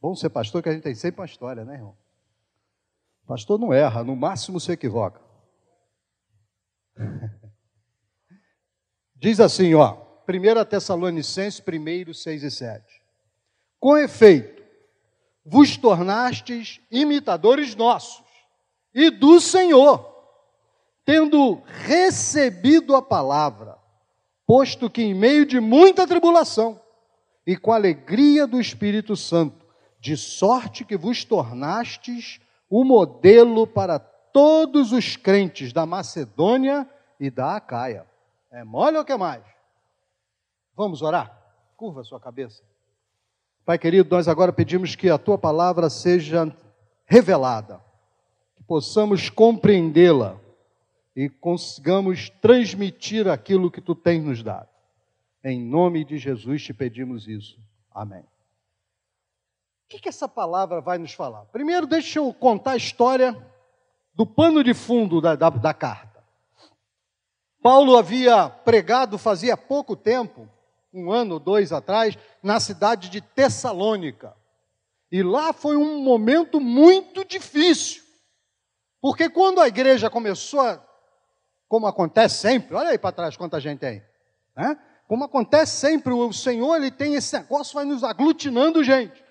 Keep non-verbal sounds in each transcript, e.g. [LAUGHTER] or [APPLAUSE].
Bom ser pastor que a gente tem sempre uma história, né, irmão? Pastor não erra, no máximo se equivoca. [LAUGHS] Diz assim, ó, 1 Tessalonicenses 1, 6 e 7. Com efeito, vos tornastes imitadores nossos e do Senhor, tendo recebido a palavra, posto que em meio de muita tribulação e com alegria do Espírito Santo, de sorte que vos tornastes o modelo para todos os crentes da Macedônia e da Acaia. É mole ou que mais? Vamos orar? Curva a sua cabeça. Pai querido, nós agora pedimos que a tua palavra seja revelada, que possamos compreendê-la e consigamos transmitir aquilo que tu tens nos dado. Em nome de Jesus te pedimos isso. Amém. O que, que essa palavra vai nos falar? Primeiro, deixa eu contar a história do pano de fundo da, da, da carta. Paulo havia pregado fazia pouco tempo, um ano ou dois atrás, na cidade de Tessalônica. E lá foi um momento muito difícil. Porque quando a igreja começou a como acontece sempre, olha aí para trás quanta gente tem. Né? Como acontece sempre, o Senhor ele tem esse negócio, vai nos aglutinando gente.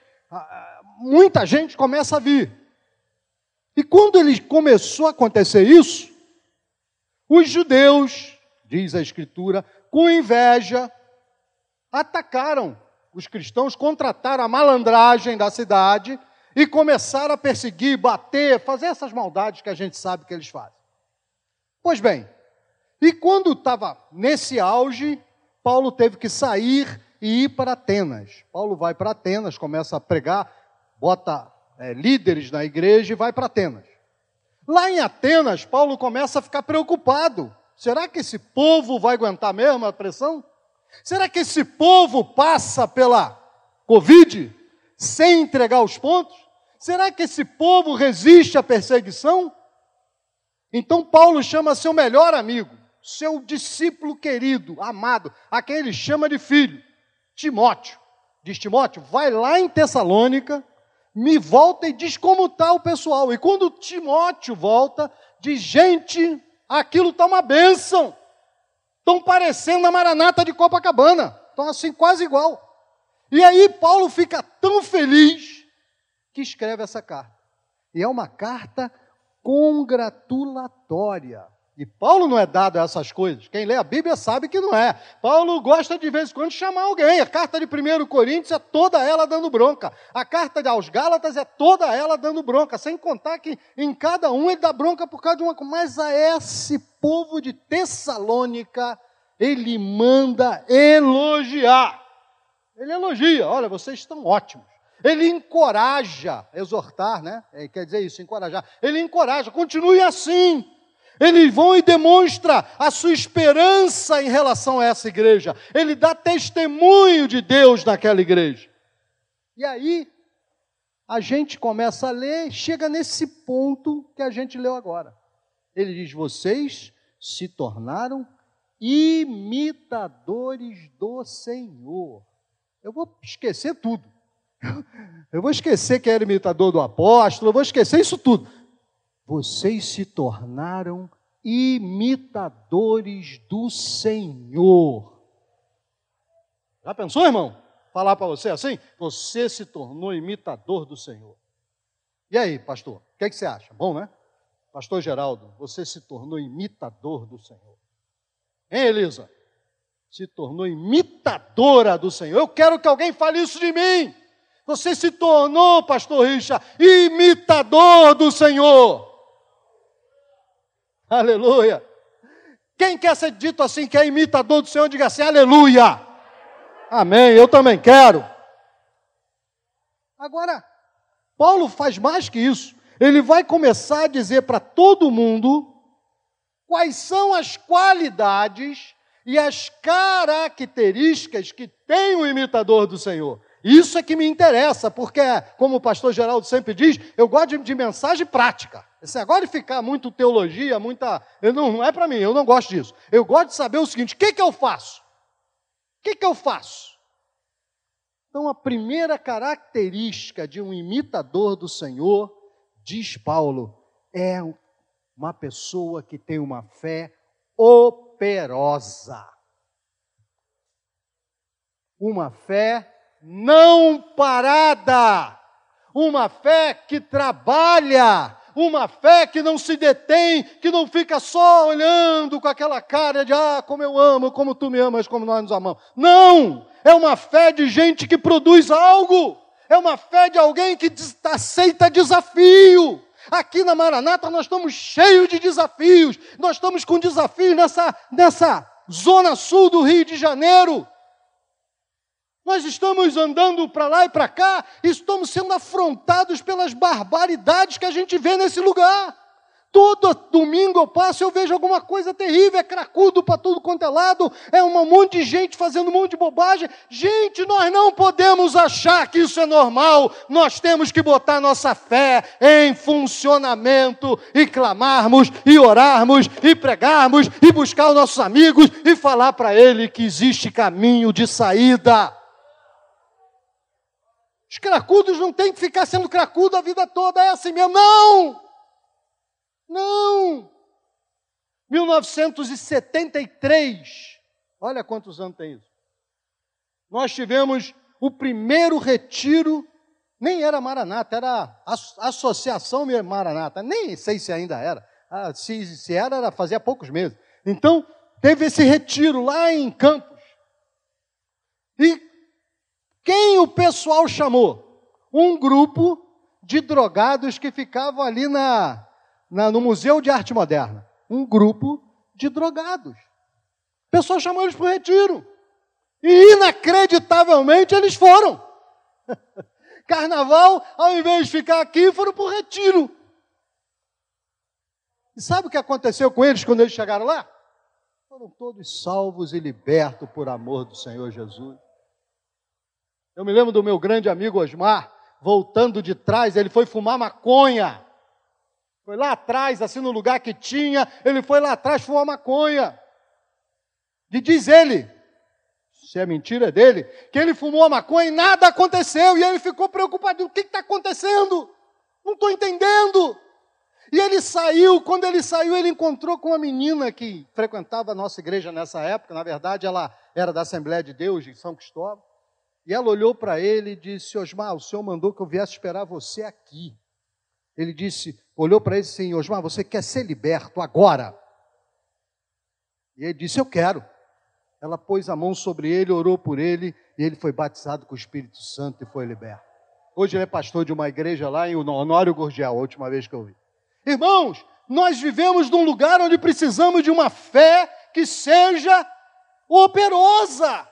Muita gente começa a vir. E quando ele começou a acontecer isso, os judeus, diz a Escritura, com inveja, atacaram os cristãos, contrataram a malandragem da cidade e começaram a perseguir, bater, fazer essas maldades que a gente sabe que eles fazem. Pois bem, e quando estava nesse auge, Paulo teve que sair e ir para Atenas. Paulo vai para Atenas, começa a pregar, bota é, líderes na igreja e vai para Atenas. Lá em Atenas, Paulo começa a ficar preocupado. Será que esse povo vai aguentar mesmo a pressão? Será que esse povo passa pela Covid sem entregar os pontos? Será que esse povo resiste à perseguição? Então Paulo chama seu melhor amigo, seu discípulo querido, amado, a quem ele chama de filho, Timóteo. Diz Timóteo, vai lá em Tessalônica, me volta e diz como está o pessoal. E quando Timóteo volta, diz: gente, aquilo está uma bênção. Estão parecendo a Maranata de Copacabana. Estão assim, quase igual. E aí Paulo fica tão feliz que escreve essa carta. E é uma carta congratulatória. E Paulo não é dado a essas coisas. Quem lê a Bíblia sabe que não é. Paulo gosta de vez em quando chamar alguém. A carta de 1 Coríntios é toda ela dando bronca. A carta aos Gálatas é toda ela dando bronca. Sem contar que em cada um ele dá bronca por causa de uma coisa. Mas a esse povo de Tessalônica, ele manda elogiar. Ele elogia. Olha, vocês estão ótimos. Ele encoraja, exortar, né? É, quer dizer isso, encorajar. Ele encoraja, continue assim. Ele vão e demonstra a sua esperança em relação a essa igreja. Ele dá testemunho de Deus naquela igreja. E aí, a gente começa a ler, chega nesse ponto que a gente leu agora. Ele diz: Vocês se tornaram imitadores do Senhor. Eu vou esquecer tudo. [LAUGHS] Eu vou esquecer que era imitador do apóstolo, eu vou esquecer isso tudo. Vocês se tornaram imitadores do Senhor. Já pensou, irmão? Falar para você assim? Você se tornou imitador do Senhor. E aí, pastor? O que, é que você acha? Bom, né? Pastor Geraldo, você se tornou imitador do Senhor. Hein, Elisa? Se tornou imitadora do Senhor. Eu quero que alguém fale isso de mim. Você se tornou, pastor Richa, imitador do Senhor. [LAUGHS] Aleluia. Quem quer ser dito assim, que é imitador do Senhor, diga assim, aleluia. Amém, eu também quero. Agora, Paulo faz mais que isso. Ele vai começar a dizer para todo mundo quais são as qualidades e as características que tem o imitador do Senhor. Isso é que me interessa, porque, como o pastor Geraldo sempre diz, eu gosto de, mensagem prática. Esse negócio de ficar muito teologia, muita. Não, não é para mim, eu não gosto disso. Eu gosto de saber o seguinte: o que, que eu faço? O que, que eu faço? Então, a primeira característica de um imitador do Senhor, diz Paulo, é uma pessoa que tem uma fé operosa. Uma fé não parada. Uma fé que trabalha uma fé que não se detém, que não fica só olhando com aquela cara de, ah, como eu amo, como tu me amas, como nós nos amamos. Não! É uma fé de gente que produz algo. É uma fé de alguém que aceita desafio. Aqui na Maranata nós estamos cheios de desafios. Nós estamos com desafios nessa, nessa zona sul do Rio de Janeiro. Nós estamos andando para lá e para cá e estamos sendo afrontados pelas barbaridades que a gente vê nesse lugar. Todo domingo eu passo e eu vejo alguma coisa terrível, é cracudo para tudo quanto é lado, é um monte de gente fazendo um monte de bobagem. Gente, nós não podemos achar que isso é normal, nós temos que botar nossa fé em funcionamento e clamarmos, e orarmos, e pregarmos, e buscar os nossos amigos e falar para ele que existe caminho de saída. Os cracudos não têm que ficar sendo cracudo a vida toda, é assim mesmo. Não! Não! 1973, olha quantos anos tem isso. Nós tivemos o primeiro retiro, nem era Maranata, era Associação Maranata, nem sei se ainda era. Ah, se, se era, era fazia poucos meses. Então, teve esse retiro lá em Campos. E quem o pessoal chamou? Um grupo de drogados que ficavam ali na, na, no Museu de Arte Moderna. Um grupo de drogados. O pessoal chamou eles para o retiro. E inacreditavelmente eles foram. [LAUGHS] Carnaval, ao invés de ficar aqui, foram para o retiro. E sabe o que aconteceu com eles quando eles chegaram lá? Foram todos salvos e libertos por amor do Senhor Jesus. Eu me lembro do meu grande amigo Osmar, voltando de trás, ele foi fumar maconha. Foi lá atrás, assim no lugar que tinha, ele foi lá atrás fumar maconha. E diz ele, se é mentira dele, que ele fumou a maconha e nada aconteceu. E ele ficou preocupado: o que está acontecendo? Não estou entendendo. E ele saiu, quando ele saiu, ele encontrou com uma menina que frequentava a nossa igreja nessa época. Na verdade, ela era da Assembleia de Deus de São Cristóvão. E ela olhou para ele e disse: Osmar, o senhor mandou que eu viesse esperar você aqui. Ele disse, olhou para ele e disse Osmar, você quer ser liberto agora? E ele disse: Eu quero. Ela pôs a mão sobre ele, orou por ele, e ele foi batizado com o Espírito Santo e foi liberto. Hoje ele é pastor de uma igreja lá em Honório Gorgial, a última vez que eu vi. Irmãos, nós vivemos num lugar onde precisamos de uma fé que seja operosa.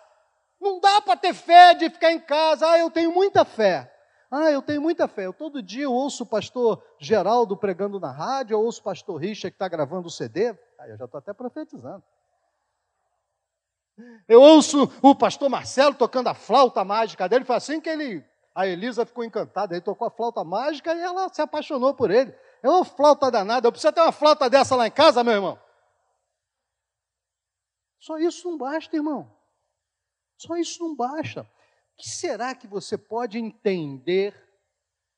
Não dá para ter fé de ficar em casa. Ah, eu tenho muita fé. Ah, eu tenho muita fé. Eu todo dia eu ouço o pastor Geraldo pregando na rádio, eu ouço o pastor Richard que está gravando o CD. Ah, eu já estou até profetizando. Eu ouço o pastor Marcelo tocando a flauta mágica dele. Foi assim que ele, a Elisa ficou encantada. Ele tocou a flauta mágica e ela se apaixonou por ele. É uma flauta danada. Eu preciso ter uma flauta dessa lá em casa, meu irmão. Só isso não basta, irmão. Só isso não basta. O que será que você pode entender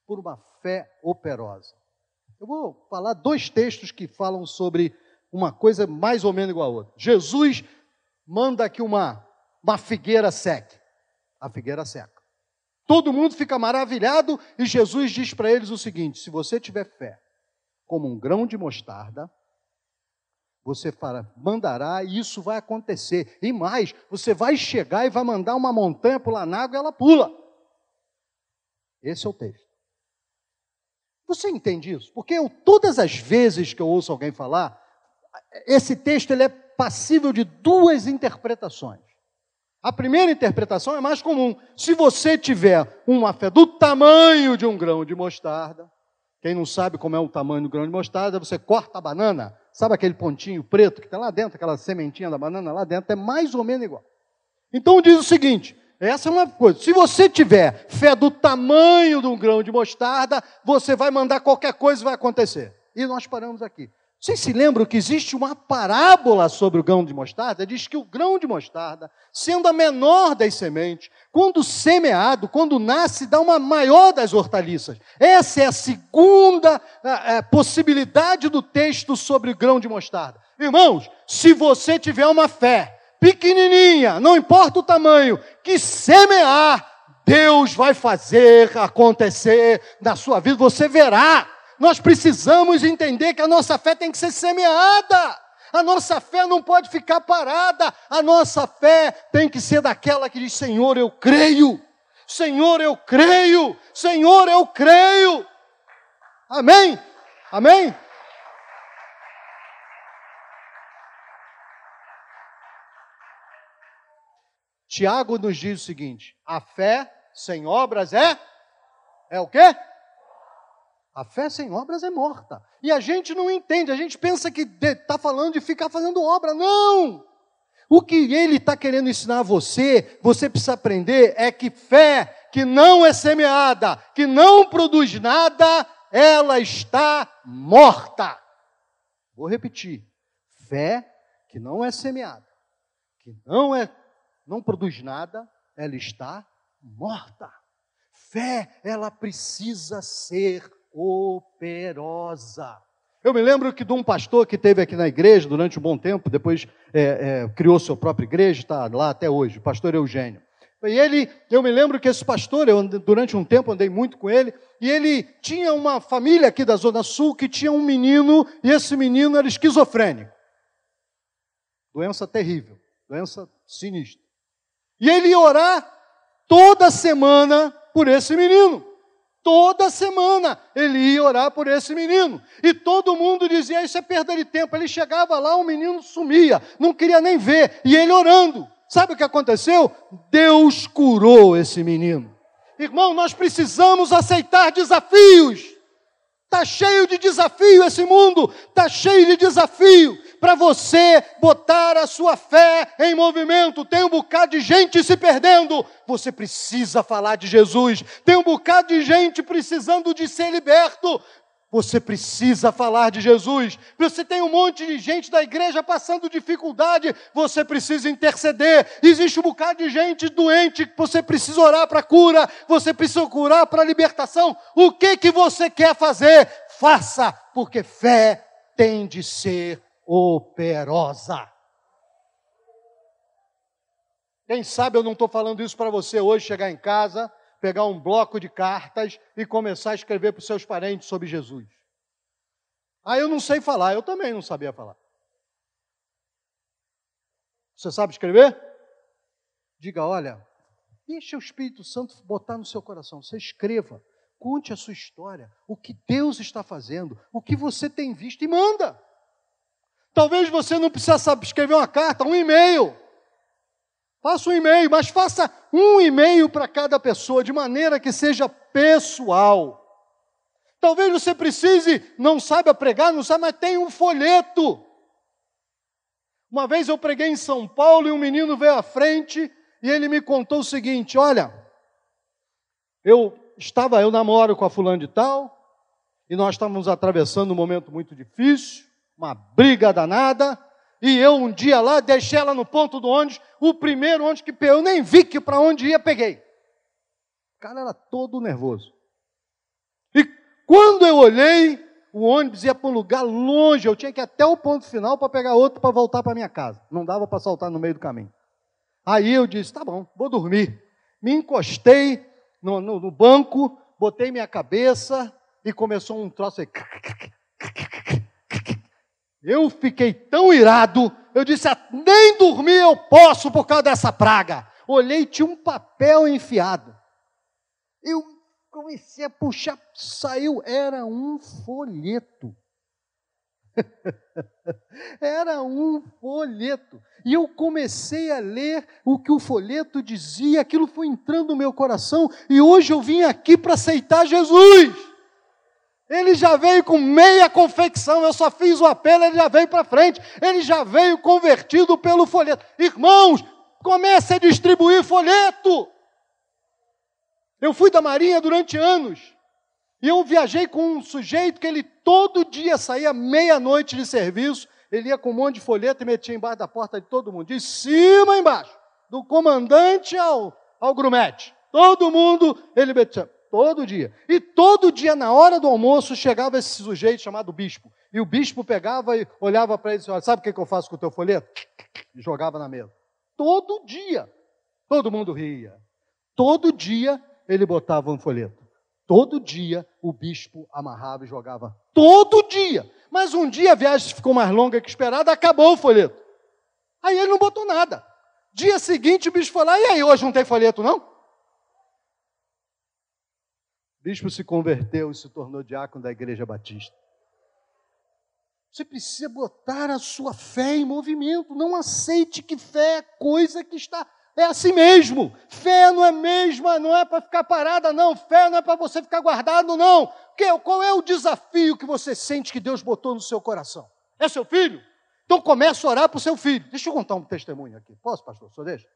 por uma fé operosa? Eu vou falar dois textos que falam sobre uma coisa mais ou menos igual a outra. Jesus manda que uma, uma figueira seque. A figueira seca. Todo mundo fica maravilhado e Jesus diz para eles o seguinte: se você tiver fé como um grão de mostarda, você fala, mandará e isso vai acontecer. E mais, você vai chegar e vai mandar uma montanha pular na água e ela pula. Esse é o texto. Você entende isso? Porque eu, todas as vezes que eu ouço alguém falar, esse texto ele é passível de duas interpretações. A primeira interpretação é mais comum. Se você tiver uma fé do tamanho de um grão de mostarda, quem não sabe como é o tamanho do grão de mostarda, você corta a banana, Sabe aquele pontinho preto que está lá dentro, aquela sementinha da banana lá dentro? É mais ou menos igual. Então diz o seguinte: essa é uma coisa. Se você tiver fé do tamanho de um grão de mostarda, você vai mandar qualquer coisa e vai acontecer. E nós paramos aqui. Vocês se lembram que existe uma parábola sobre o grão de mostarda? Diz que o grão de mostarda, sendo a menor das sementes, quando semeado, quando nasce, dá uma maior das hortaliças. Essa é a segunda a possibilidade do texto sobre o grão de mostarda. Irmãos, se você tiver uma fé pequenininha, não importa o tamanho, que semear, Deus vai fazer acontecer na sua vida, você verá nós precisamos entender que a nossa fé tem que ser semeada. A nossa fé não pode ficar parada. A nossa fé tem que ser daquela que diz: Senhor, eu creio. Senhor, eu creio. Senhor, eu creio. Amém? Amém? Tiago nos diz o seguinte: a fé sem obras é é o quê? A fé sem obras é morta. E a gente não entende, a gente pensa que está falando de ficar fazendo obra. Não! O que ele está querendo ensinar a você, você precisa aprender, é que fé que não é semeada, que não produz nada, ela está morta. Vou repetir. Fé que não é semeada, que não é não produz nada, ela está morta. Fé, ela precisa ser operosa. Eu me lembro que de um pastor que teve aqui na igreja durante um bom tempo, depois é, é, criou sua própria igreja, está lá até hoje, o pastor Eugênio. E ele, eu me lembro que esse pastor, eu durante um tempo andei muito com ele, e ele tinha uma família aqui da Zona Sul que tinha um menino, e esse menino era esquizofrênico. Doença terrível, doença sinistra. E ele ia orar toda semana por esse menino. Toda semana ele ia orar por esse menino. E todo mundo dizia: Isso é perda de tempo. Ele chegava lá, o menino sumia, não queria nem ver. E ele orando. Sabe o que aconteceu? Deus curou esse menino. Irmão, nós precisamos aceitar desafios. Está cheio de desafio esse mundo, está cheio de desafio para você botar a sua fé em movimento. Tem um bocado de gente se perdendo. Você precisa falar de Jesus. Tem um bocado de gente precisando de ser liberto. Você precisa falar de Jesus. Você tem um monte de gente da igreja passando dificuldade. Você precisa interceder. Existe um bocado de gente doente. Você precisa orar para cura. Você precisa curar para libertação. O que que você quer fazer? Faça, porque fé tem de ser operosa. Quem sabe eu não estou falando isso para você hoje chegar em casa, pegar um bloco de cartas e começar a escrever para os seus parentes sobre Jesus. Ah, eu não sei falar, eu também não sabia falar. Você sabe escrever? Diga, olha, deixa o Espírito Santo botar no seu coração. Você escreva, conte a sua história, o que Deus está fazendo, o que você tem visto e manda. Talvez você não precise escrever uma carta, um e-mail. Faça um e-mail, mas faça um e-mail para cada pessoa, de maneira que seja pessoal. Talvez você precise, não saiba pregar, não sabe, mas tem um folheto. Uma vez eu preguei em São Paulo e um menino veio à frente e ele me contou o seguinte: olha, eu estava, eu namoro com a fulana de tal, e nós estávamos atravessando um momento muito difícil uma briga danada. E eu um dia lá deixei ela no ponto do ônibus, o primeiro ônibus que eu nem vi que para onde ia, peguei. O cara era todo nervoso. E quando eu olhei, o ônibus ia para um lugar longe, eu tinha que ir até o ponto final para pegar outro para voltar para minha casa. Não dava para saltar no meio do caminho. Aí eu disse: tá bom, vou dormir. Me encostei no, no, no banco, botei minha cabeça e começou um troço aí. Eu fiquei tão irado, eu disse: ah, nem dormir eu posso por causa dessa praga. Olhei, tinha um papel enfiado. Eu comecei a puxar, saiu, era um folheto. [LAUGHS] era um folheto. E eu comecei a ler o que o folheto dizia, aquilo foi entrando no meu coração, e hoje eu vim aqui para aceitar Jesus. Ele já veio com meia confecção, eu só fiz o apelo, ele já veio para frente. Ele já veio convertido pelo folheto. Irmãos, comece a distribuir folheto. Eu fui da Marinha durante anos. E eu viajei com um sujeito que ele todo dia saía meia-noite de serviço, ele ia com um monte de folheto e metia embaixo da porta de todo mundo, de cima a embaixo, do comandante ao, ao grumete. Todo mundo ele metia, todo dia. E todo dia, na hora do almoço, chegava esse sujeito chamado bispo. E o bispo pegava e olhava para ele e disse: Sabe o que eu faço com o teu folheto? E jogava na mesa. Todo dia. Todo mundo ria. Todo dia ele botava um folheto. Todo dia o bispo amarrava e jogava. Todo dia. Mas um dia a viagem ficou mais longa que esperada, acabou o folheto. Aí ele não botou nada. Dia seguinte o bispo falou: E aí, hoje não tem folheto, não? Bispo se converteu e se tornou diácono da igreja batista. Você precisa botar a sua fé em movimento. Não aceite que fé é coisa que está. É assim mesmo. Fé não é mesma, não é para ficar parada, não. Fé não é para você ficar guardado, não. Qual é o desafio que você sente que Deus botou no seu coração? É seu filho? Então comece a orar para o seu filho. Deixa eu contar um testemunho aqui. Posso, pastor? Só deixa?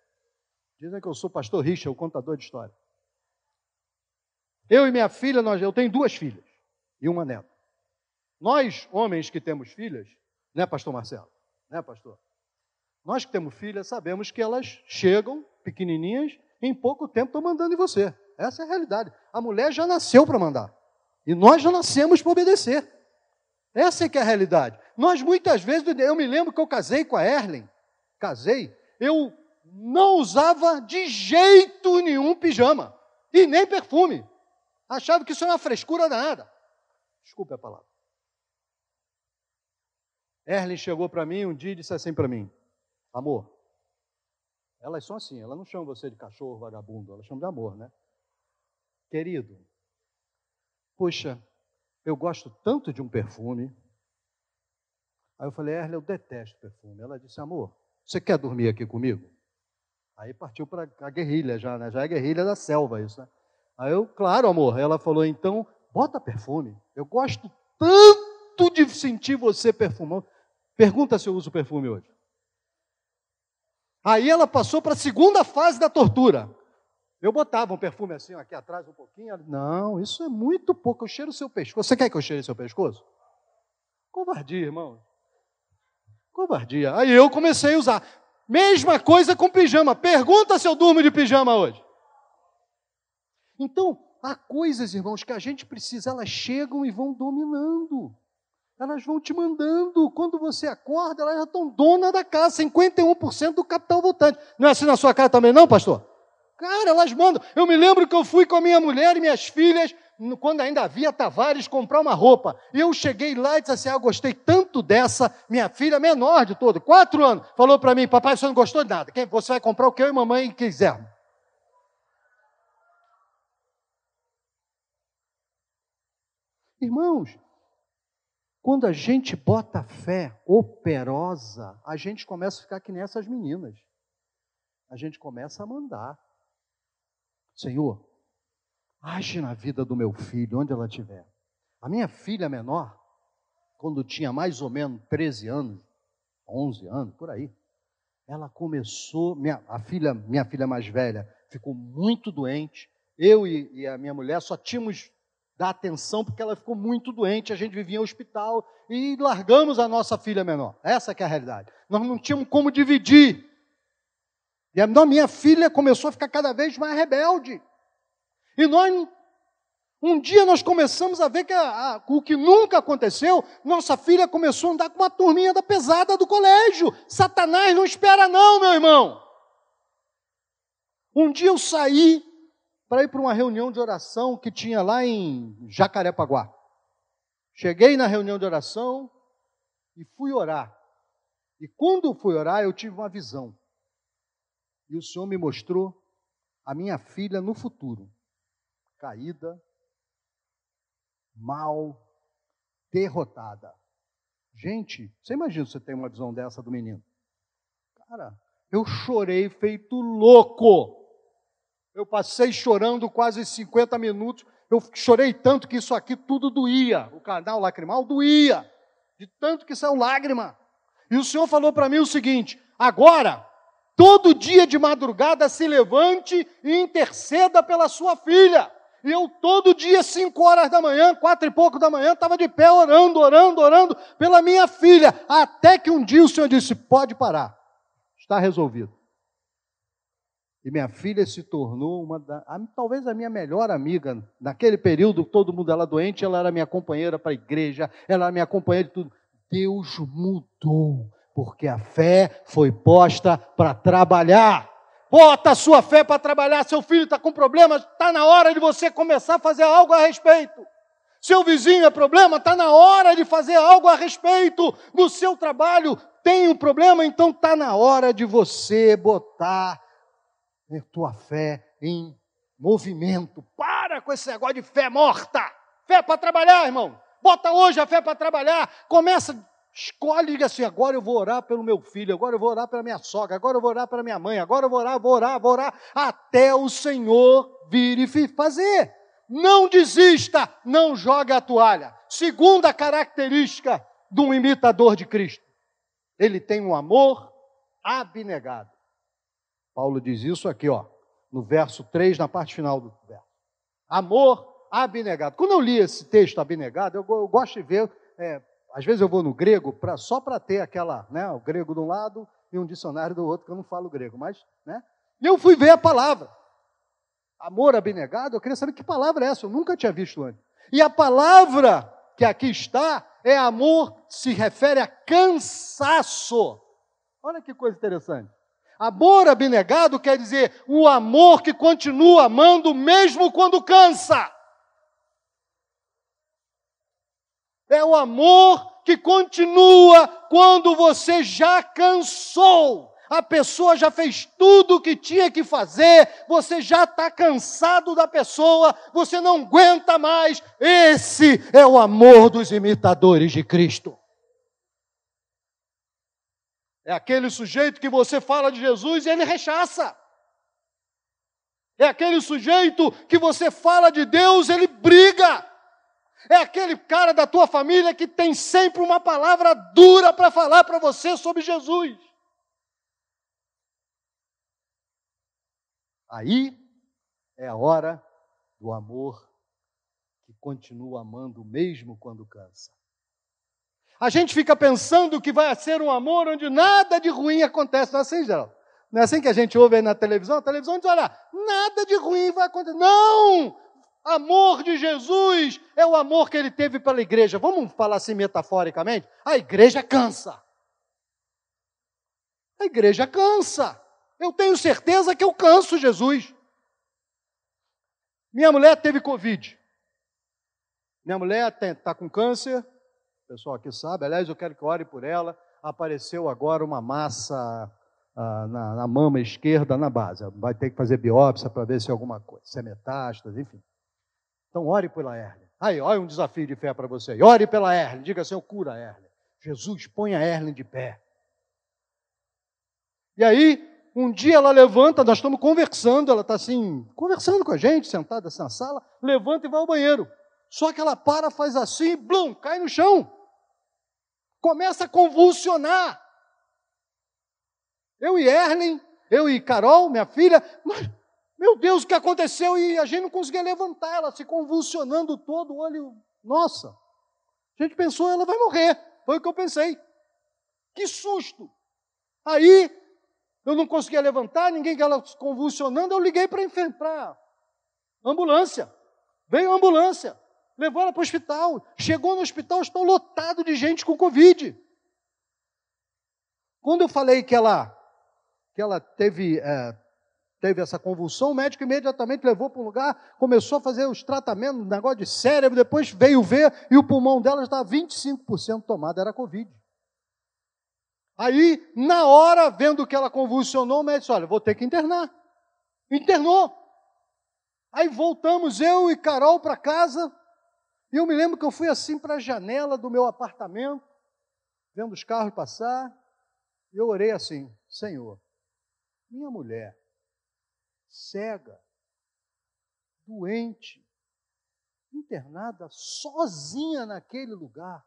Dizem que eu sou pastor Richard, o contador de história. Eu e minha filha, nós, eu tenho duas filhas e uma neta. Nós, homens que temos filhas, né, pastor Marcelo? Né, pastor? Nós que temos filhas, sabemos que elas chegam pequenininhas, em pouco tempo estão mandando em você. Essa é a realidade. A mulher já nasceu para mandar. E nós já nascemos para obedecer. Essa é que é a realidade. Nós muitas vezes, eu me lembro que eu casei com a Erlen, casei, eu não usava de jeito nenhum pijama e nem perfume. Achava que isso era uma frescura danada. Desculpe a palavra. Erlen chegou para mim um dia e disse assim para mim: Amor, elas são assim, elas não chamam você de cachorro vagabundo, elas chamam de amor, né? Querido, poxa, eu gosto tanto de um perfume. Aí eu falei, Erle, eu detesto perfume. Ela disse, amor, você quer dormir aqui comigo? Aí partiu para a guerrilha já, né? Já é guerrilha da selva isso, né? Aí eu, claro, amor. Ela falou, então, bota perfume. Eu gosto tanto de sentir você perfumando. Pergunta se eu uso perfume hoje. Aí ela passou para a segunda fase da tortura. Eu botava um perfume assim, aqui atrás um pouquinho. Ela, não, isso é muito pouco. Eu cheiro o seu pescoço. Você quer que eu cheire seu pescoço? Covardia, irmão. Covardia. Aí eu comecei a usar. Mesma coisa com pijama. Pergunta se eu durmo de pijama hoje. Então, há coisas, irmãos, que a gente precisa, elas chegam e vão dominando. Elas vão te mandando. Quando você acorda, elas já estão dona da casa, 51% do capital voltante. Não é assim na sua casa também, não, pastor? Cara, elas mandam. Eu me lembro que eu fui com a minha mulher e minhas filhas, quando ainda havia Tavares, comprar uma roupa. Eu cheguei lá e disse assim: Ah, gostei tanto dessa. Minha filha, menor de todo, quatro anos, falou para mim: Papai, você não gostou de nada. Você vai comprar o que eu e mamãe quisermos. Irmãos, quando a gente bota fé operosa, a gente começa a ficar que nem essas meninas. A gente começa a mandar. Senhor, age na vida do meu filho, onde ela estiver. A minha filha menor, quando tinha mais ou menos 13 anos, 11 anos, por aí, ela começou, minha, a filha, minha filha mais velha ficou muito doente. Eu e, e a minha mulher só tínhamos dar atenção, porque ela ficou muito doente, a gente vivia em hospital e largamos a nossa filha menor. Essa é a realidade. Nós não tínhamos como dividir. E a minha filha começou a ficar cada vez mais rebelde. E nós, um dia nós começamos a ver que a, a, o que nunca aconteceu, nossa filha começou a andar com uma turminha da pesada do colégio. Satanás não espera não, meu irmão. Um dia eu saí para ir para uma reunião de oração que tinha lá em Jacarepaguá. Cheguei na reunião de oração e fui orar. E quando fui orar, eu tive uma visão. E o Senhor me mostrou a minha filha no futuro, caída, mal, derrotada. Gente, você imagina você tem uma visão dessa do menino? Cara, eu chorei feito louco. Eu passei chorando quase 50 minutos. Eu chorei tanto que isso aqui tudo doía. O canal lacrimal doía. De tanto que saiu lágrima. E o Senhor falou para mim o seguinte: agora, todo dia de madrugada, se levante e interceda pela sua filha. E eu todo dia, cinco horas da manhã, quatro e pouco da manhã, estava de pé orando, orando, orando pela minha filha. Até que um dia o Senhor disse: pode parar, está resolvido. E minha filha se tornou uma da, talvez a minha melhor amiga. Naquele período, todo mundo era doente, ela era minha companheira para a igreja, ela era minha companheira de tudo. Deus mudou, porque a fé foi posta para trabalhar. Bota a sua fé para trabalhar. Seu filho está com problemas, está na hora de você começar a fazer algo a respeito. Seu vizinho é problema, está na hora de fazer algo a respeito. No seu trabalho tem um problema, então está na hora de você botar a tua fé em movimento. Para com esse negócio de fé morta. Fé para trabalhar, irmão. Bota hoje a fé para trabalhar. Começa Escolhe diga assim: agora eu vou orar pelo meu filho, agora eu vou orar pela minha sogra, agora eu vou orar pela minha mãe, agora eu vou orar, vou orar, vou orar, até o Senhor vir e fazer. Não desista, não jogue a toalha. Segunda característica de um imitador de Cristo: ele tem um amor abnegado. Paulo diz isso aqui, ó, no verso 3, na parte final do verso. Amor abnegado. Quando eu li esse texto abnegado, eu, eu gosto de ver. É, às vezes eu vou no grego pra, só para ter aquela, né, o grego de um lado e um dicionário do outro, que eu não falo grego, mas, né? E eu fui ver a palavra. Amor abnegado, eu queria saber que palavra é essa, eu nunca tinha visto antes. E a palavra que aqui está é amor, se refere a cansaço. Olha que coisa interessante. Amor abnegado quer dizer o amor que continua amando mesmo quando cansa. É o amor que continua quando você já cansou. A pessoa já fez tudo o que tinha que fazer, você já está cansado da pessoa, você não aguenta mais. Esse é o amor dos imitadores de Cristo. É aquele sujeito que você fala de Jesus e ele rechaça. É aquele sujeito que você fala de Deus, ele briga. É aquele cara da tua família que tem sempre uma palavra dura para falar para você sobre Jesus. Aí é a hora do amor que continua amando mesmo quando cansa. A gente fica pensando que vai ser um amor onde nada de ruim acontece. Não é assim, Geraldo? Não é assim que a gente ouve aí na televisão? A televisão diz: olha, nada de ruim vai acontecer. Não! Amor de Jesus é o amor que ele teve pela igreja. Vamos falar assim metaforicamente? A igreja cansa. A igreja cansa. Eu tenho certeza que eu canso Jesus. Minha mulher teve Covid. Minha mulher está com câncer. Pessoal aqui sabe. Aliás, eu quero que ore por ela. Apareceu agora uma massa ah, na, na mama esquerda, na base. Vai ter que fazer biópsia para ver se é alguma coisa, se é metástase, enfim. Então, ore pela Erle. Aí, olha um desafio de fé para você. Ore pela Erle. Diga assim: eu cura a Erle. Jesus, põe a Erle de pé. E aí, um dia ela levanta, nós estamos conversando, ela está assim, conversando com a gente, sentada assim na sala, levanta e vai ao banheiro. Só que ela para, faz assim, blum, cai no chão. Começa a convulsionar. Eu e Erlen, eu e Carol, minha filha, nós, meu Deus, o que aconteceu? E a gente não conseguia levantar, ela se convulsionando todo, o olho. Nossa! A gente pensou, ela vai morrer. Foi o que eu pensei. Que susto! Aí, eu não conseguia levantar, ninguém que ela convulsionando, eu liguei para a ambulância. Veio a ambulância, levou ela para o hospital. Chegou no hospital, estou lotado de gente com Covid. Quando eu falei que ela, que ela teve é, teve essa convulsão, o médico imediatamente levou para um lugar, começou a fazer os tratamentos, negócio de cérebro, depois veio ver e o pulmão dela estava 25% tomado, era Covid. Aí, na hora, vendo que ela convulsionou, o médico disse: Olha, vou ter que internar. Internou. Aí voltamos, eu e Carol, para casa. E eu me lembro que eu fui assim para a janela do meu apartamento, vendo os carros passar. E eu orei assim: Senhor, minha mulher cega, doente, internada sozinha naquele lugar.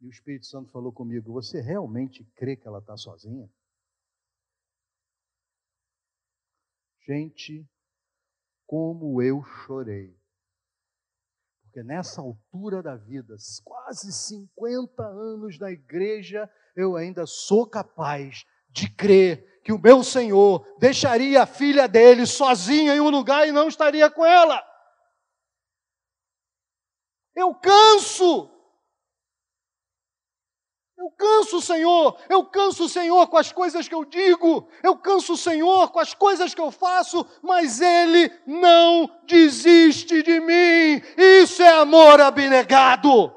E o Espírito Santo falou comigo: Você realmente crê que ela está sozinha? Gente, como eu chorei. Porque nessa altura da vida, quase 50 anos na igreja, eu ainda sou capaz de crer que o meu Senhor deixaria a filha dele sozinha em um lugar e não estaria com ela. Eu canso canso o Senhor, eu canso o Senhor com as coisas que eu digo, eu canso o Senhor com as coisas que eu faço, mas Ele não desiste de mim. Isso é amor abnegado.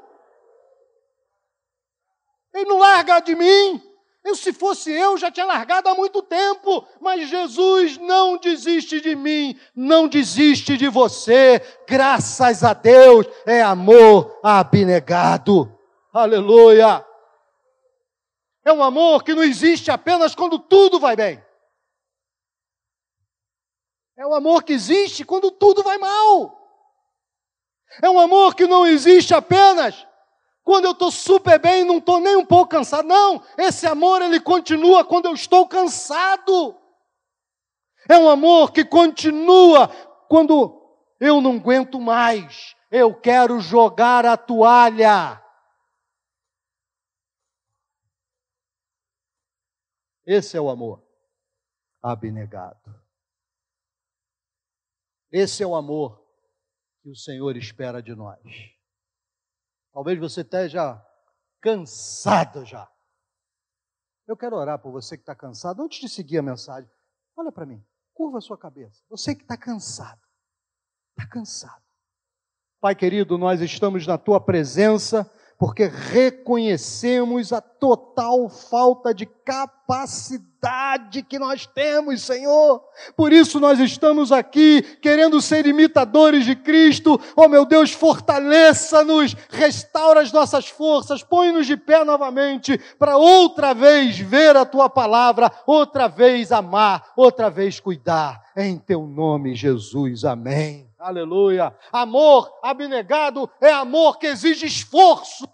Ele não larga de mim. Eu, se fosse eu, já tinha largado há muito tempo, mas Jesus não desiste de mim, não desiste de você, graças a Deus, é amor abnegado. Aleluia! É um amor que não existe apenas quando tudo vai bem. É um amor que existe quando tudo vai mal. É um amor que não existe apenas quando eu estou super bem e não estou nem um pouco cansado. Não, esse amor ele continua quando eu estou cansado. É um amor que continua quando eu não aguento mais. Eu quero jogar a toalha. Esse é o amor abnegado. Esse é o amor que o Senhor espera de nós. Talvez você esteja cansado já. Eu quero orar por você que está cansado. Antes de seguir a mensagem, olha para mim, curva a sua cabeça. Você que está cansado, está cansado. Pai querido, nós estamos na tua presença porque reconhecemos a total falta de capacidade que nós temos, Senhor. Por isso nós estamos aqui querendo ser imitadores de Cristo. Oh meu Deus, fortaleça-nos, restaura as nossas forças, põe-nos de pé novamente para outra vez ver a tua palavra, outra vez amar, outra vez cuidar. Em teu nome, Jesus. Amém. Aleluia. Amor abnegado é amor que exige esforço.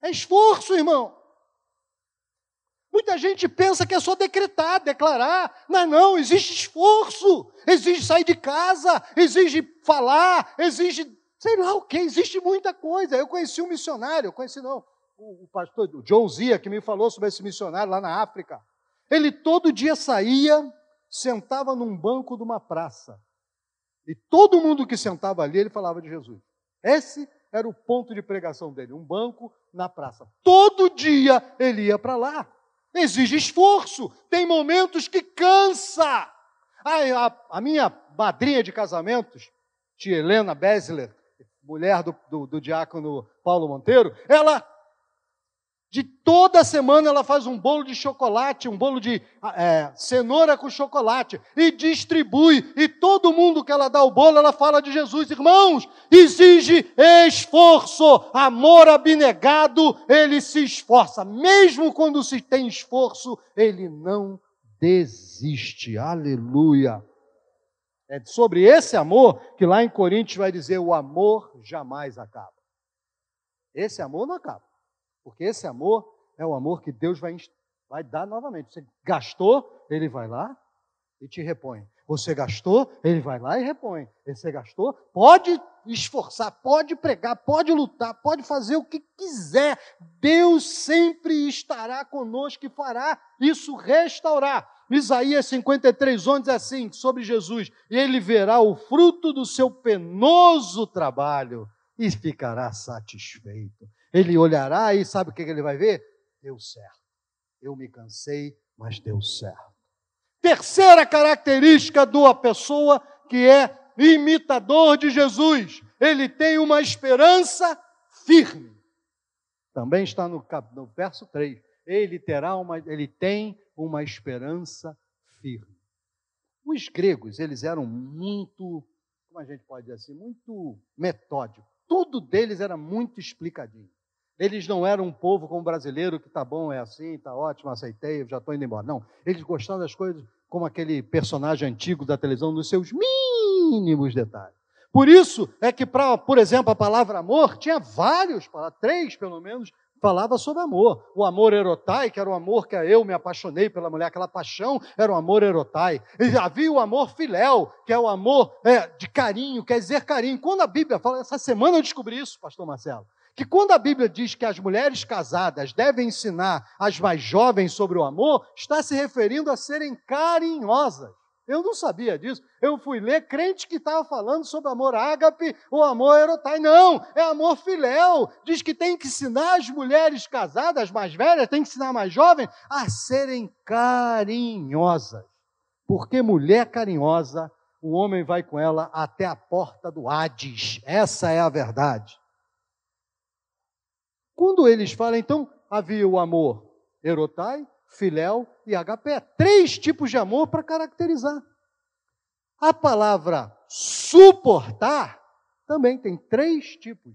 É esforço, irmão. Muita gente pensa que é só decretar, declarar. Não, não, existe esforço. Exige sair de casa, exige falar, exige sei lá o que, existe muita coisa. Eu conheci um missionário, eu conheci não, o, o pastor o John Zia, que me falou sobre esse missionário lá na África. Ele todo dia saía sentava num banco de uma praça. E todo mundo que sentava ali, ele falava de Jesus. Esse era o ponto de pregação dele, um banco na praça. Todo dia ele ia para lá. Exige esforço, tem momentos que cansa. A, a, a minha madrinha de casamentos, tia Helena Besler, mulher do, do, do diácono Paulo Monteiro, ela de toda semana ela faz um bolo de chocolate, um bolo de é, cenoura com chocolate e distribui. E todo mundo que ela dá o bolo, ela fala de Jesus. Irmãos, exige esforço, amor abnegado, ele se esforça. Mesmo quando se tem esforço, ele não desiste. Aleluia. É sobre esse amor que lá em Coríntios vai dizer: o amor jamais acaba. Esse amor não acaba. Porque esse amor é o amor que Deus vai, vai dar novamente. Você gastou, ele vai lá e te repõe. Você gastou, ele vai lá e repõe. Você gastou, pode esforçar, pode pregar, pode lutar, pode fazer o que quiser. Deus sempre estará conosco e fará isso restaurar. Isaías 53, 11 diz assim, sobre Jesus: Ele verá o fruto do seu penoso trabalho e ficará satisfeito. Ele olhará e sabe o que ele vai ver? Deu certo. Eu me cansei, mas deu certo. Terceira característica de uma pessoa que é imitador de Jesus, ele tem uma esperança firme. Também está no, no verso 3. Ele terá uma, ele tem uma esperança firme. Os gregos, eles eram muito, como a gente pode dizer assim, muito metódicos. Tudo deles era muito explicadinho. Eles não eram um povo como o brasileiro que tá bom, é assim, tá ótimo, aceitei, já estou indo embora. Não, eles gostavam das coisas como aquele personagem antigo da televisão, nos seus mínimos detalhes. Por isso é que, pra, por exemplo, a palavra amor tinha vários, três pelo menos, falava sobre amor. O amor erotai, que era o amor que eu me apaixonei pela mulher, aquela paixão era o amor erotai. E havia o amor filéu, que é o amor é, de carinho, quer dizer carinho. Quando a Bíblia fala, essa semana eu descobri isso, pastor Marcelo, que quando a Bíblia diz que as mulheres casadas devem ensinar as mais jovens sobre o amor, está se referindo a serem carinhosas. Eu não sabia disso. Eu fui ler crente que estava falando sobre amor ágape ou amor erotai. Não, é amor filéu. Diz que tem que ensinar as mulheres casadas, as mais velhas, tem que ensinar mais jovens, a serem carinhosas. Porque mulher carinhosa, o homem vai com ela até a porta do Hades. Essa é a verdade. Quando eles falam, então, havia o amor erotai, filéu e agapé. Três tipos de amor para caracterizar. A palavra suportar também tem três tipos.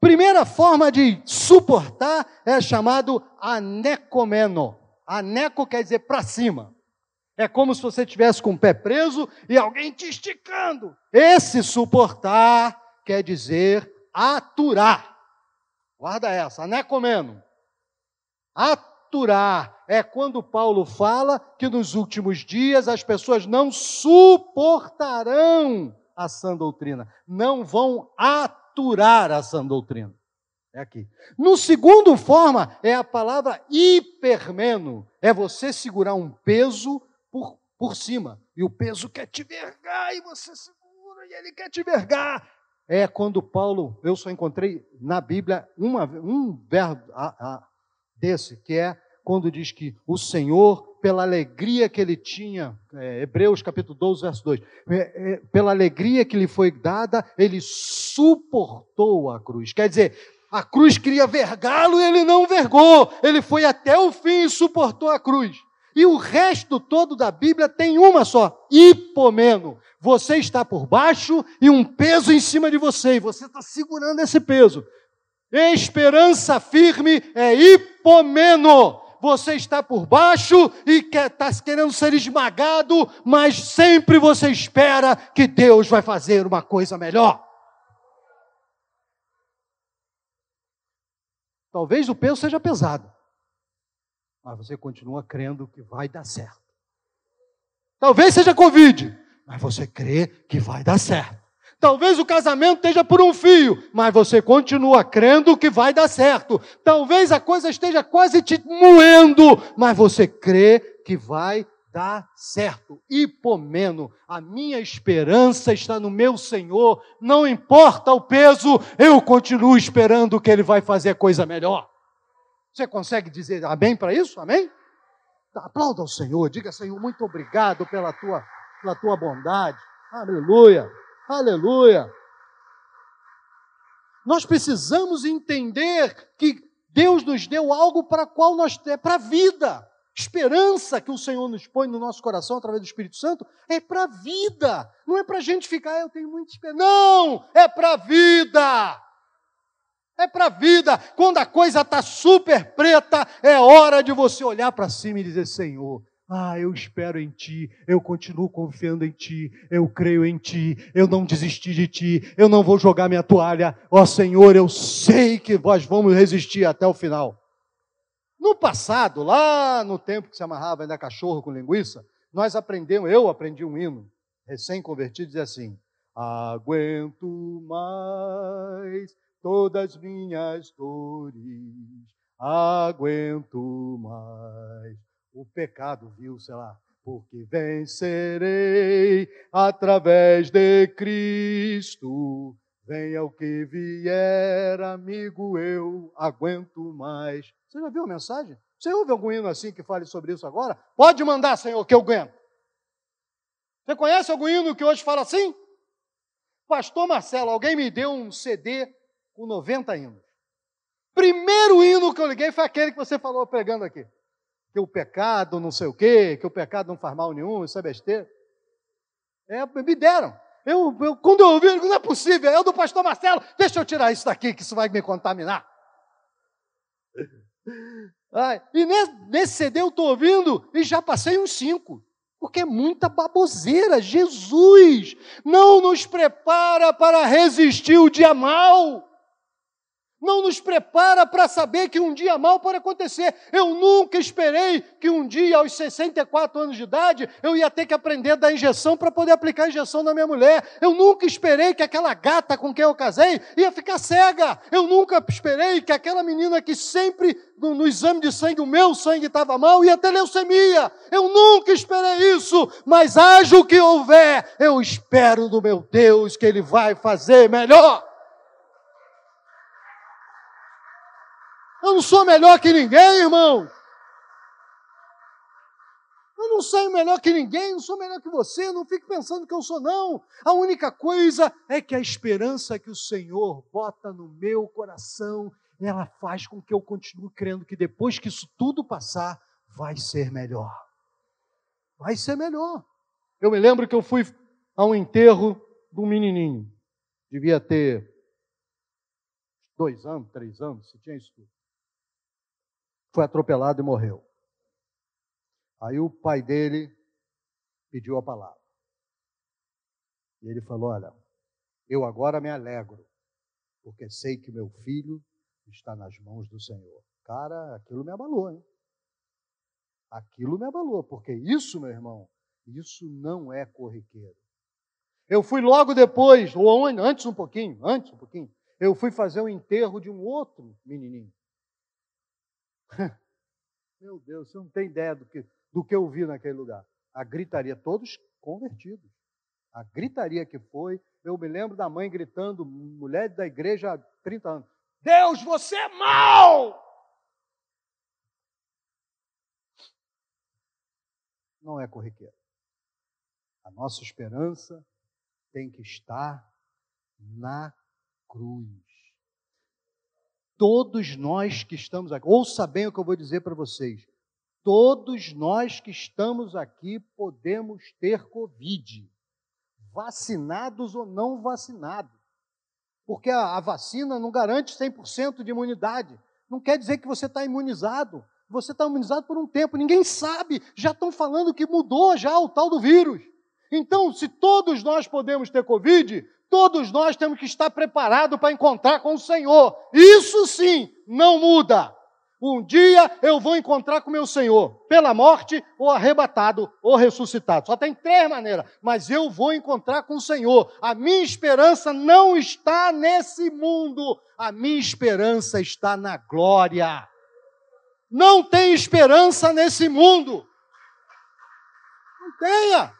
Primeira forma de suportar é chamado anecomeno. Aneco quer dizer para cima. É como se você tivesse com o pé preso e alguém te esticando. Esse suportar quer dizer aturar. Guarda essa, anecomeno. Aturar é quando Paulo fala que nos últimos dias as pessoas não suportarão a sã doutrina, não vão aturar a sã doutrina. É aqui. No segundo forma, é a palavra hipermeno. É você segurar um peso por, por cima. E o peso quer te vergar, e você segura, e ele quer te vergar. É quando Paulo, eu só encontrei na Bíblia uma, um verbo desse, que é quando diz que o Senhor, pela alegria que ele tinha, é, Hebreus capítulo 12, verso 2, é, é, pela alegria que lhe foi dada, ele suportou a cruz. Quer dizer, a cruz queria vergá-lo e ele não vergou, ele foi até o fim e suportou a cruz. E o resto todo da Bíblia tem uma só: hipomeno. Você está por baixo e um peso em cima de você, e você está segurando esse peso. Esperança firme é hipomeno você está por baixo e está querendo ser esmagado, mas sempre você espera que Deus vai fazer uma coisa melhor. Talvez o peso seja pesado, mas você continua crendo que vai dar certo. Talvez seja Covid, mas você crê que vai dar certo. Talvez o casamento esteja por um fio, mas você continua crendo que vai dar certo. Talvez a coisa esteja quase te moendo, mas você crê que vai dar certo. Hipomeno, a minha esperança está no meu Senhor, não importa o peso, eu continuo esperando que Ele vai fazer coisa melhor. Você consegue dizer amém para isso? Amém? Aplauda ao Senhor, diga Senhor, muito obrigado pela tua, pela tua bondade. Aleluia. Aleluia! Nós precisamos entender que Deus nos deu algo para qual nós é para a vida. Esperança que o Senhor nos põe no nosso coração através do Espírito Santo é para a vida. Não é para a gente ficar, ah, eu tenho muita esperança. Não! É para a vida! É para a vida. Quando a coisa está super preta, é hora de você olhar para cima e dizer: Senhor, ah, eu espero em Ti, eu continuo confiando em Ti, eu creio em Ti, eu não desisti de Ti, eu não vou jogar minha toalha. Ó oh, Senhor, eu sei que nós vamos resistir até o final. No passado, lá no tempo que se amarrava ainda cachorro com linguiça, nós aprendemos, eu aprendi um hino, recém-convertido, dizia assim: Aguento mais todas minhas dores, aguento mais o pecado, viu, sei lá, porque vencerei através de Cristo. Venha o que vier, amigo, eu aguento mais. Você já viu a mensagem? Você ouve algum hino assim que fale sobre isso agora? Pode mandar, Senhor, que eu aguento. Você conhece algum hino que hoje fala assim? Pastor Marcelo, alguém me deu um CD com 90 hinos. Primeiro hino que eu liguei foi aquele que você falou pregando aqui que o pecado não sei o quê, que o pecado não faz mal nenhum, isso é besteira. É, me deram. Eu, eu, quando eu ouvi, não é possível, é o do pastor Marcelo, deixa eu tirar isso daqui, que isso vai me contaminar. [LAUGHS] Ai, e nesse, nesse CD eu estou ouvindo e já passei uns cinco. Porque é muita baboseira. Jesus não nos prepara para resistir o dia mal. Não nos prepara para saber que um dia mal pode acontecer. Eu nunca esperei que um dia, aos 64 anos de idade, eu ia ter que aprender a dar injeção para poder aplicar a injeção na minha mulher. Eu nunca esperei que aquela gata com quem eu casei ia ficar cega. Eu nunca esperei que aquela menina que sempre no, no exame de sangue o meu sangue estava mal ia ter leucemia. Eu nunca esperei isso, mas haja o que houver, eu espero do meu Deus que Ele vai fazer melhor. Eu não sou melhor que ninguém, irmão. Eu não sou melhor que ninguém, não sou melhor que você, não fique pensando que eu sou, não. A única coisa é que a esperança que o Senhor bota no meu coração, ela faz com que eu continue crendo que depois que isso tudo passar, vai ser melhor. Vai ser melhor. Eu me lembro que eu fui a um enterro de um menininho. Devia ter dois anos, três anos, se tinha isso tudo foi atropelado e morreu. Aí o pai dele pediu a palavra. E ele falou: Olha, eu agora me alegro, porque sei que meu filho está nas mãos do Senhor. Cara, aquilo me abalou, hein? Aquilo me abalou, porque isso, meu irmão, isso não é corriqueiro. Eu fui logo depois, ou antes um pouquinho, antes um pouquinho, eu fui fazer o enterro de um outro menininho. [LAUGHS] Meu Deus, você não tem ideia do que, do que eu vi naquele lugar. A gritaria, todos convertidos. A gritaria que foi, eu me lembro da mãe gritando, mulher da igreja há 30 anos: Deus, você é mau! Não é corriqueiro. A nossa esperança tem que estar na cruz. Todos nós que estamos aqui, ouça bem o que eu vou dizer para vocês. Todos nós que estamos aqui podemos ter Covid, vacinados ou não vacinados. Porque a, a vacina não garante 100% de imunidade. Não quer dizer que você está imunizado. Você está imunizado por um tempo. Ninguém sabe. Já estão falando que mudou já o tal do vírus. Então, se todos nós podemos ter Covid, todos nós temos que estar preparados para encontrar com o Senhor. Isso sim não muda. Um dia eu vou encontrar com meu Senhor, pela morte, ou arrebatado, ou ressuscitado. Só tem três maneiras, mas eu vou encontrar com o Senhor. A minha esperança não está nesse mundo, a minha esperança está na glória. Não tem esperança nesse mundo. Não tenha.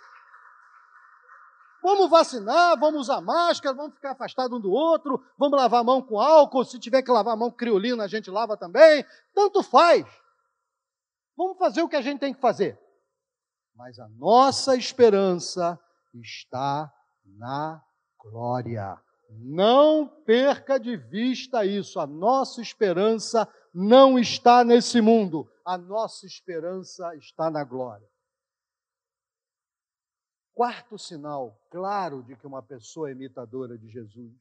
Vamos vacinar, vamos usar máscara, vamos ficar afastados um do outro, vamos lavar a mão com álcool, se tiver que lavar a mão com criolina, a gente lava também. Tanto faz. Vamos fazer o que a gente tem que fazer. Mas a nossa esperança está na glória. Não perca de vista isso. A nossa esperança não está nesse mundo. A nossa esperança está na glória. Quarto sinal claro de que uma pessoa é imitadora de Jesus,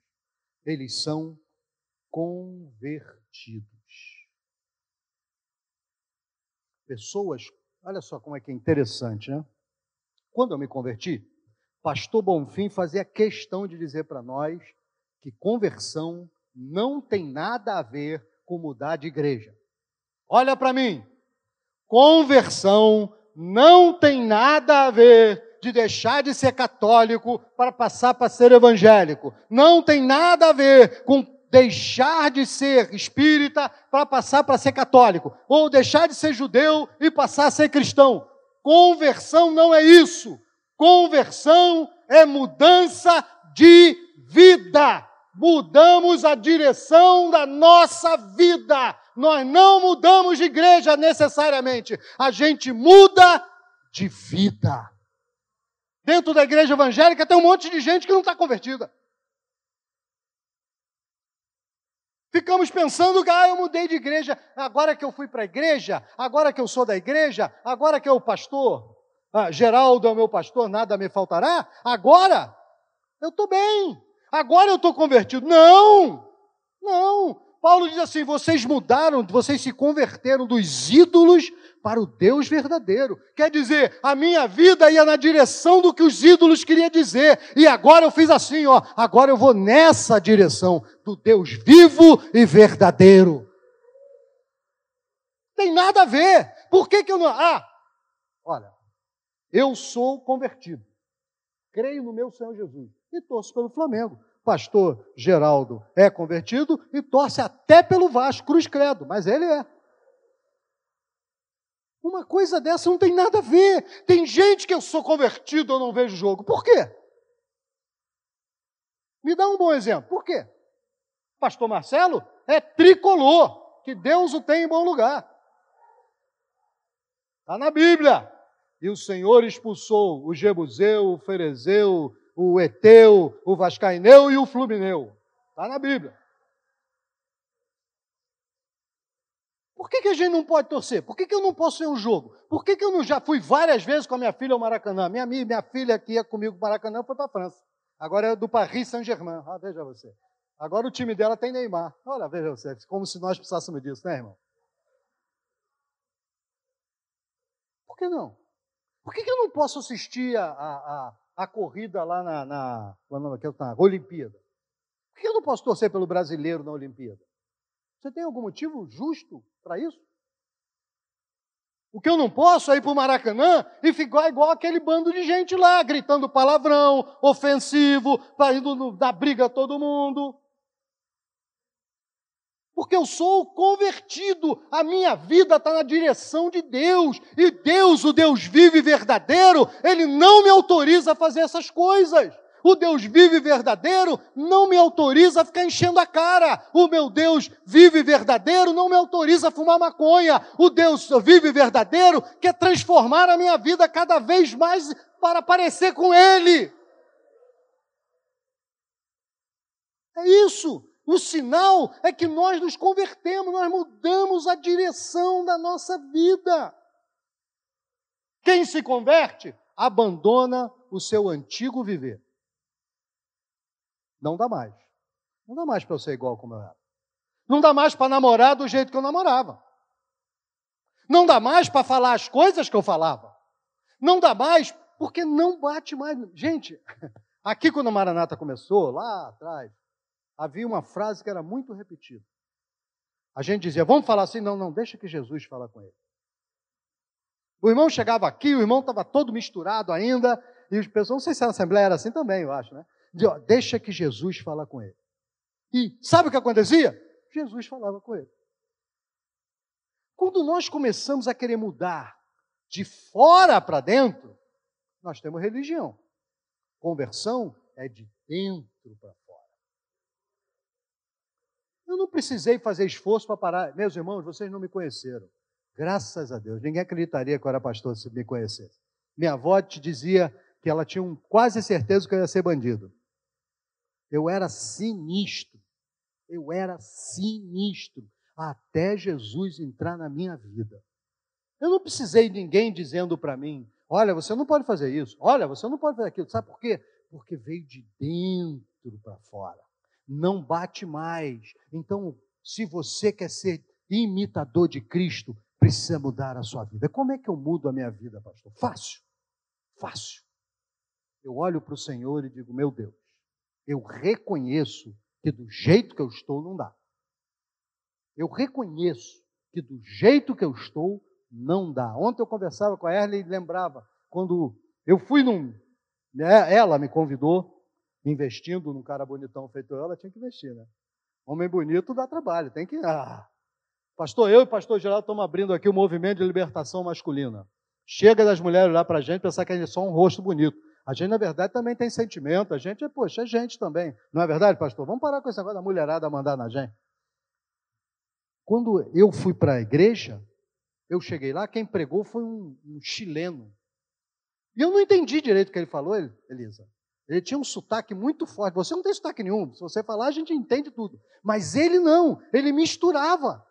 eles são convertidos. Pessoas, olha só como é que é interessante, né? Quando eu me converti, pastor Bonfim fazia questão de dizer para nós que conversão não tem nada a ver com mudar de igreja. Olha para mim. Conversão não tem nada a ver de deixar de ser católico para passar para ser evangélico. Não tem nada a ver com deixar de ser espírita para passar para ser católico, ou deixar de ser judeu e passar a ser cristão. Conversão não é isso. Conversão é mudança de vida. Mudamos a direção da nossa vida. Nós não mudamos de igreja necessariamente. A gente muda de vida. Dentro da igreja evangélica tem um monte de gente que não está convertida. Ficamos pensando que ah, eu mudei de igreja, agora que eu fui para a igreja, agora que eu sou da igreja, agora que eu pastor, ah, Geraldo é o meu pastor, nada me faltará, agora eu estou bem, agora eu estou convertido. Não, não, Paulo diz assim: vocês mudaram, vocês se converteram dos ídolos para o Deus verdadeiro. Quer dizer, a minha vida ia na direção do que os ídolos queriam dizer. E agora eu fiz assim, ó. Agora eu vou nessa direção do Deus vivo e verdadeiro. Tem nada a ver. Por que, que eu não. Ah, olha, eu sou convertido. Creio no meu Senhor Jesus e torço pelo Flamengo pastor Geraldo é convertido e torce até pelo Vasco, cruz credo, mas ele é. Uma coisa dessa não tem nada a ver. Tem gente que eu sou convertido, eu não vejo jogo. Por quê? Me dá um bom exemplo. Por quê? Pastor Marcelo é tricolor. Que Deus o tem em bom lugar. Está na Bíblia. E o Senhor expulsou o Jebuseu, o Ferezeu, o Eteu, o Vascaineu e o Flumineu. Está na Bíblia. Por que, que a gente não pode torcer? Por que, que eu não posso ver um jogo? Por que, que eu não já fui várias vezes com a minha filha ao Maracanã? Minha, minha filha que ia comigo para o Maracanã foi para a França. Agora é do Paris Saint-Germain. Ah, veja você. Agora o time dela tem Neymar. Olha, veja você. Como se nós precisássemos disso, né, irmão? Por que não? Por que, que eu não posso assistir a, a, a corrida lá na, na, na Olimpíada? Por que eu não posso torcer pelo brasileiro na Olimpíada? Você tem algum motivo justo para isso? O que eu não posso é ir para o Maracanã e ficar igual aquele bando de gente lá, gritando palavrão, ofensivo, indo na briga todo mundo porque eu sou convertido, a minha vida está na direção de Deus, e Deus, o Deus vivo e verdadeiro, Ele não me autoriza a fazer essas coisas. O Deus vivo e verdadeiro não me autoriza a ficar enchendo a cara. O meu Deus vivo e verdadeiro não me autoriza a fumar maconha. O Deus vivo e verdadeiro quer transformar a minha vida cada vez mais para parecer com Ele. É isso. O sinal é que nós nos convertemos, nós mudamos a direção da nossa vida. Quem se converte abandona o seu antigo viver. Não dá mais. Não dá mais para eu ser igual como eu era. Não dá mais para namorar do jeito que eu namorava. Não dá mais para falar as coisas que eu falava. Não dá mais porque não bate mais. Gente, [LAUGHS] aqui quando a Maranata começou, lá atrás, havia uma frase que era muito repetida. A gente dizia, vamos falar assim? Não, não, deixa que Jesus fala com ele. O irmão chegava aqui, o irmão estava todo misturado ainda, e os pessoas, não sei se a Assembleia era assim também, eu acho, né? Dizia, deixa que Jesus fala com ele. E sabe o que acontecia? Jesus falava com ele. Quando nós começamos a querer mudar de fora para dentro, nós temos religião. Conversão é de dentro para fora. Eu não precisei fazer esforço para parar. Meus irmãos, vocês não me conheceram. Graças a Deus. Ninguém acreditaria que eu era pastor se me conhecesse. Minha avó te dizia que ela tinha um, quase certeza que eu ia ser bandido. Eu era sinistro. Eu era sinistro. Até Jesus entrar na minha vida. Eu não precisei de ninguém dizendo para mim: olha, você não pode fazer isso. Olha, você não pode fazer aquilo. Sabe por quê? Porque veio de dentro para fora não bate mais. Então, se você quer ser imitador de Cristo, precisa mudar a sua vida. Como é que eu mudo a minha vida, pastor? Fácil. Fácil. Eu olho para o Senhor e digo: meu Deus, eu reconheço que do jeito que eu estou não dá. Eu reconheço que do jeito que eu estou não dá. Ontem eu conversava com a Erle e lembrava quando eu fui num. Né, ela me convidou investindo num cara bonitão feito ela tinha que investir, né? Homem bonito dá trabalho, tem que. Ah. Pastor, eu e pastor Geraldo estamos abrindo aqui o movimento de libertação masculina. Chega das mulheres lá para a gente pensar que a gente é só um rosto bonito. A gente, na verdade, também tem sentimento. A gente é, poxa, é gente também. Não é verdade, pastor? Vamos parar com esse negócio da mulherada mandar na gente. Quando eu fui para a igreja, eu cheguei lá, quem pregou foi um, um chileno. E eu não entendi direito o que ele falou, Elisa. Ele tinha um sotaque muito forte. Você não tem sotaque nenhum. Se você falar, a gente entende tudo. Mas ele não. Ele misturava.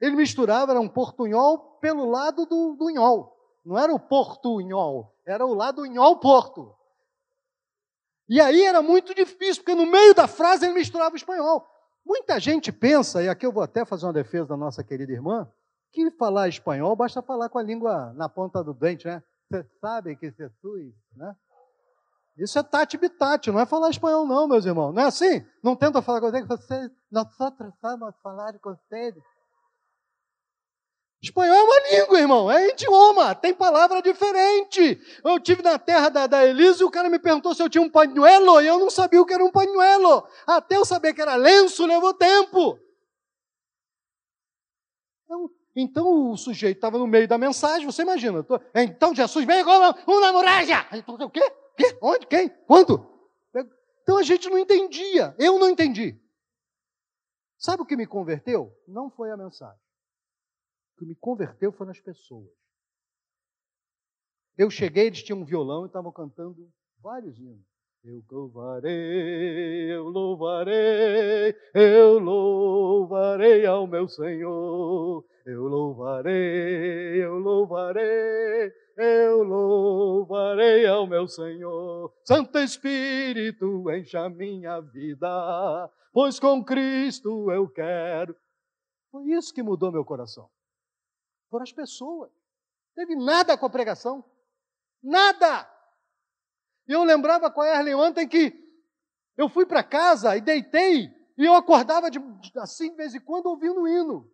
Ele misturava, era um portunhol pelo lado do, do nhol. Não era o portunhol, era o lado do nhol-porto. E aí era muito difícil, porque no meio da frase ele misturava o espanhol. Muita gente pensa, e aqui eu vou até fazer uma defesa da nossa querida irmã, que falar espanhol basta falar com a língua na ponta do dente, né? Você sabe que Jesus, né? Isso é tati bitati, não é falar espanhol não, meus irmãos. Não é assim? Não tenta falar com vocês, nós só vamos falar com vocês. Espanhol é uma língua, irmão, é idioma, tem palavra diferente. Eu tive na terra da, da Elise e o cara me perguntou se eu tinha um panuelo e eu não sabia o que era um panuelo. Até eu saber que era lenço levou tempo. Então, então o sujeito estava no meio da mensagem, você imagina. Tô, então Jesus veio como uma hemorragia. O quê? Quê? Onde? Quem? Quando? Então a gente não entendia. Eu não entendi. Sabe o que me converteu? Não foi a mensagem. O que me converteu foi nas pessoas. Eu cheguei, eles tinham um violão e estavam cantando vários hinos. Eu louvarei, eu louvarei, eu louvarei ao meu Senhor. Eu louvarei, eu louvarei, eu louvarei ao meu Senhor. Santo Espírito, encha minha vida, pois com Cristo eu quero. Foi isso que mudou meu coração. Foram as pessoas. Não teve nada com a pregação. Nada. E eu lembrava com a Erlen ontem que eu fui para casa e deitei e eu acordava de, assim de vez em quando ouvindo o hino.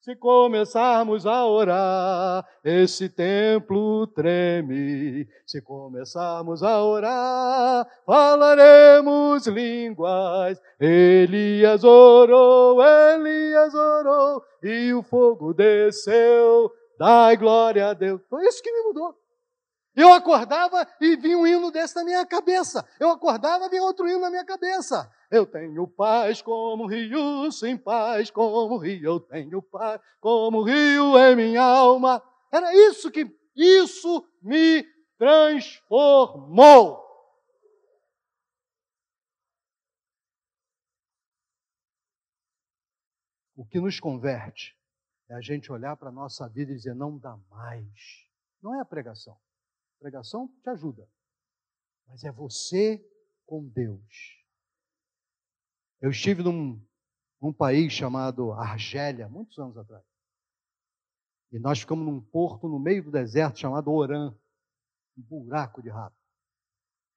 Se começarmos a orar, esse templo treme. Se começarmos a orar, falaremos línguas. Elias orou, Elias orou, e o fogo desceu. Dai glória a Deus. Foi isso que me mudou. Eu acordava e vinha um hino desse na minha cabeça. Eu acordava e vinha outro hino na minha cabeça. Eu tenho paz como rio, sem paz como rio. Eu tenho paz como rio em minha alma. Era isso que isso me transformou. O que nos converte é a gente olhar para a nossa vida e dizer: não dá mais. Não é a pregação. Pregação te ajuda. Mas é você com Deus. Eu estive num, num país chamado Argélia, muitos anos atrás. E nós ficamos num porto no meio do deserto chamado Orã, um buraco de rato.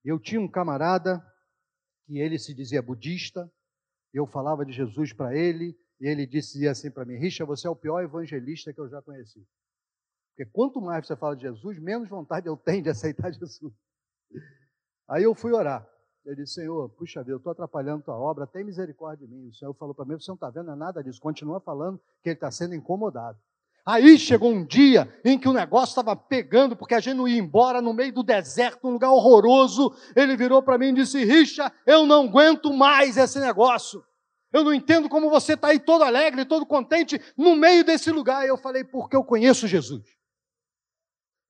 Eu tinha um camarada que ele se dizia budista, eu falava de Jesus para ele, e ele dizia assim para mim: Richa, você é o pior evangelista que eu já conheci. Porque quanto mais você fala de Jesus, menos vontade eu tenho de aceitar [LAUGHS] Jesus. Aí eu fui orar. Eu disse, Senhor, puxa vida, eu estou atrapalhando tua obra, tem misericórdia de mim. O Senhor falou para mim, você não está vendo é nada disso. Continua falando que ele está sendo incomodado. Aí chegou um dia em que o negócio estava pegando, porque a gente não ia embora no meio do deserto, um lugar horroroso. Ele virou para mim e disse: Richa, eu não aguento mais esse negócio. Eu não entendo como você está aí todo alegre, todo contente, no meio desse lugar. E eu falei: porque eu conheço Jesus.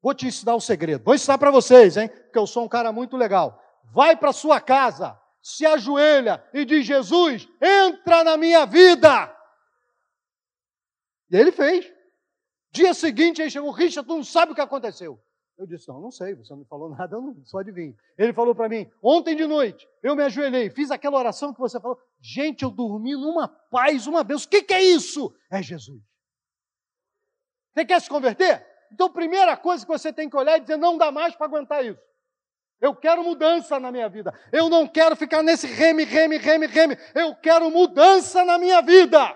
Vou te ensinar o um segredo. Vou ensinar para vocês, hein? Porque eu sou um cara muito legal vai para sua casa, se ajoelha e diz: Jesus, entra na minha vida. E ele fez. Dia seguinte, ele chegou: Richard, tu não sabe o que aconteceu. Eu disse: Não, não sei, você não falou [LAUGHS] nada, eu não sou adivinho. Ele falou para mim: Ontem de noite, eu me ajoelhei, fiz aquela oração que você falou. Gente, eu dormi numa paz uma vez. O que, que é isso? É Jesus. Você quer se converter? Então, primeira coisa que você tem que olhar e dizer: Não dá mais para aguentar isso. Eu quero mudança na minha vida. Eu não quero ficar nesse reme, reme, reme, reme. Eu quero mudança na minha vida.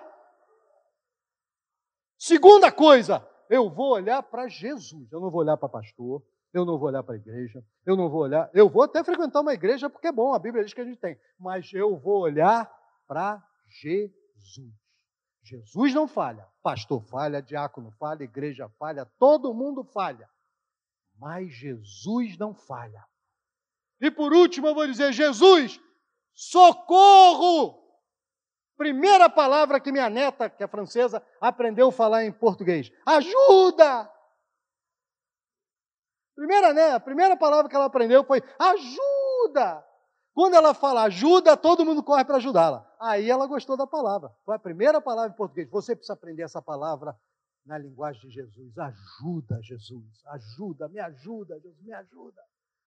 Segunda coisa, eu vou olhar para Jesus. Eu não vou olhar para pastor. Eu não vou olhar para igreja. Eu não vou olhar. Eu vou até frequentar uma igreja porque é bom, a Bíblia diz que a gente tem. Mas eu vou olhar para Jesus. Jesus não falha. Pastor falha, diácono falha, igreja falha, todo mundo falha. Mas Jesus não falha. E por último, eu vou dizer: Jesus, socorro! Primeira palavra que minha neta, que é francesa, aprendeu a falar em português: ajuda! Primeira, né, a primeira palavra que ela aprendeu foi ajuda! Quando ela fala ajuda, todo mundo corre para ajudá-la. Aí ela gostou da palavra. Foi a primeira palavra em português. Você precisa aprender essa palavra na linguagem de Jesus. Ajuda, Jesus. Ajuda, me ajuda, Jesus, me ajuda.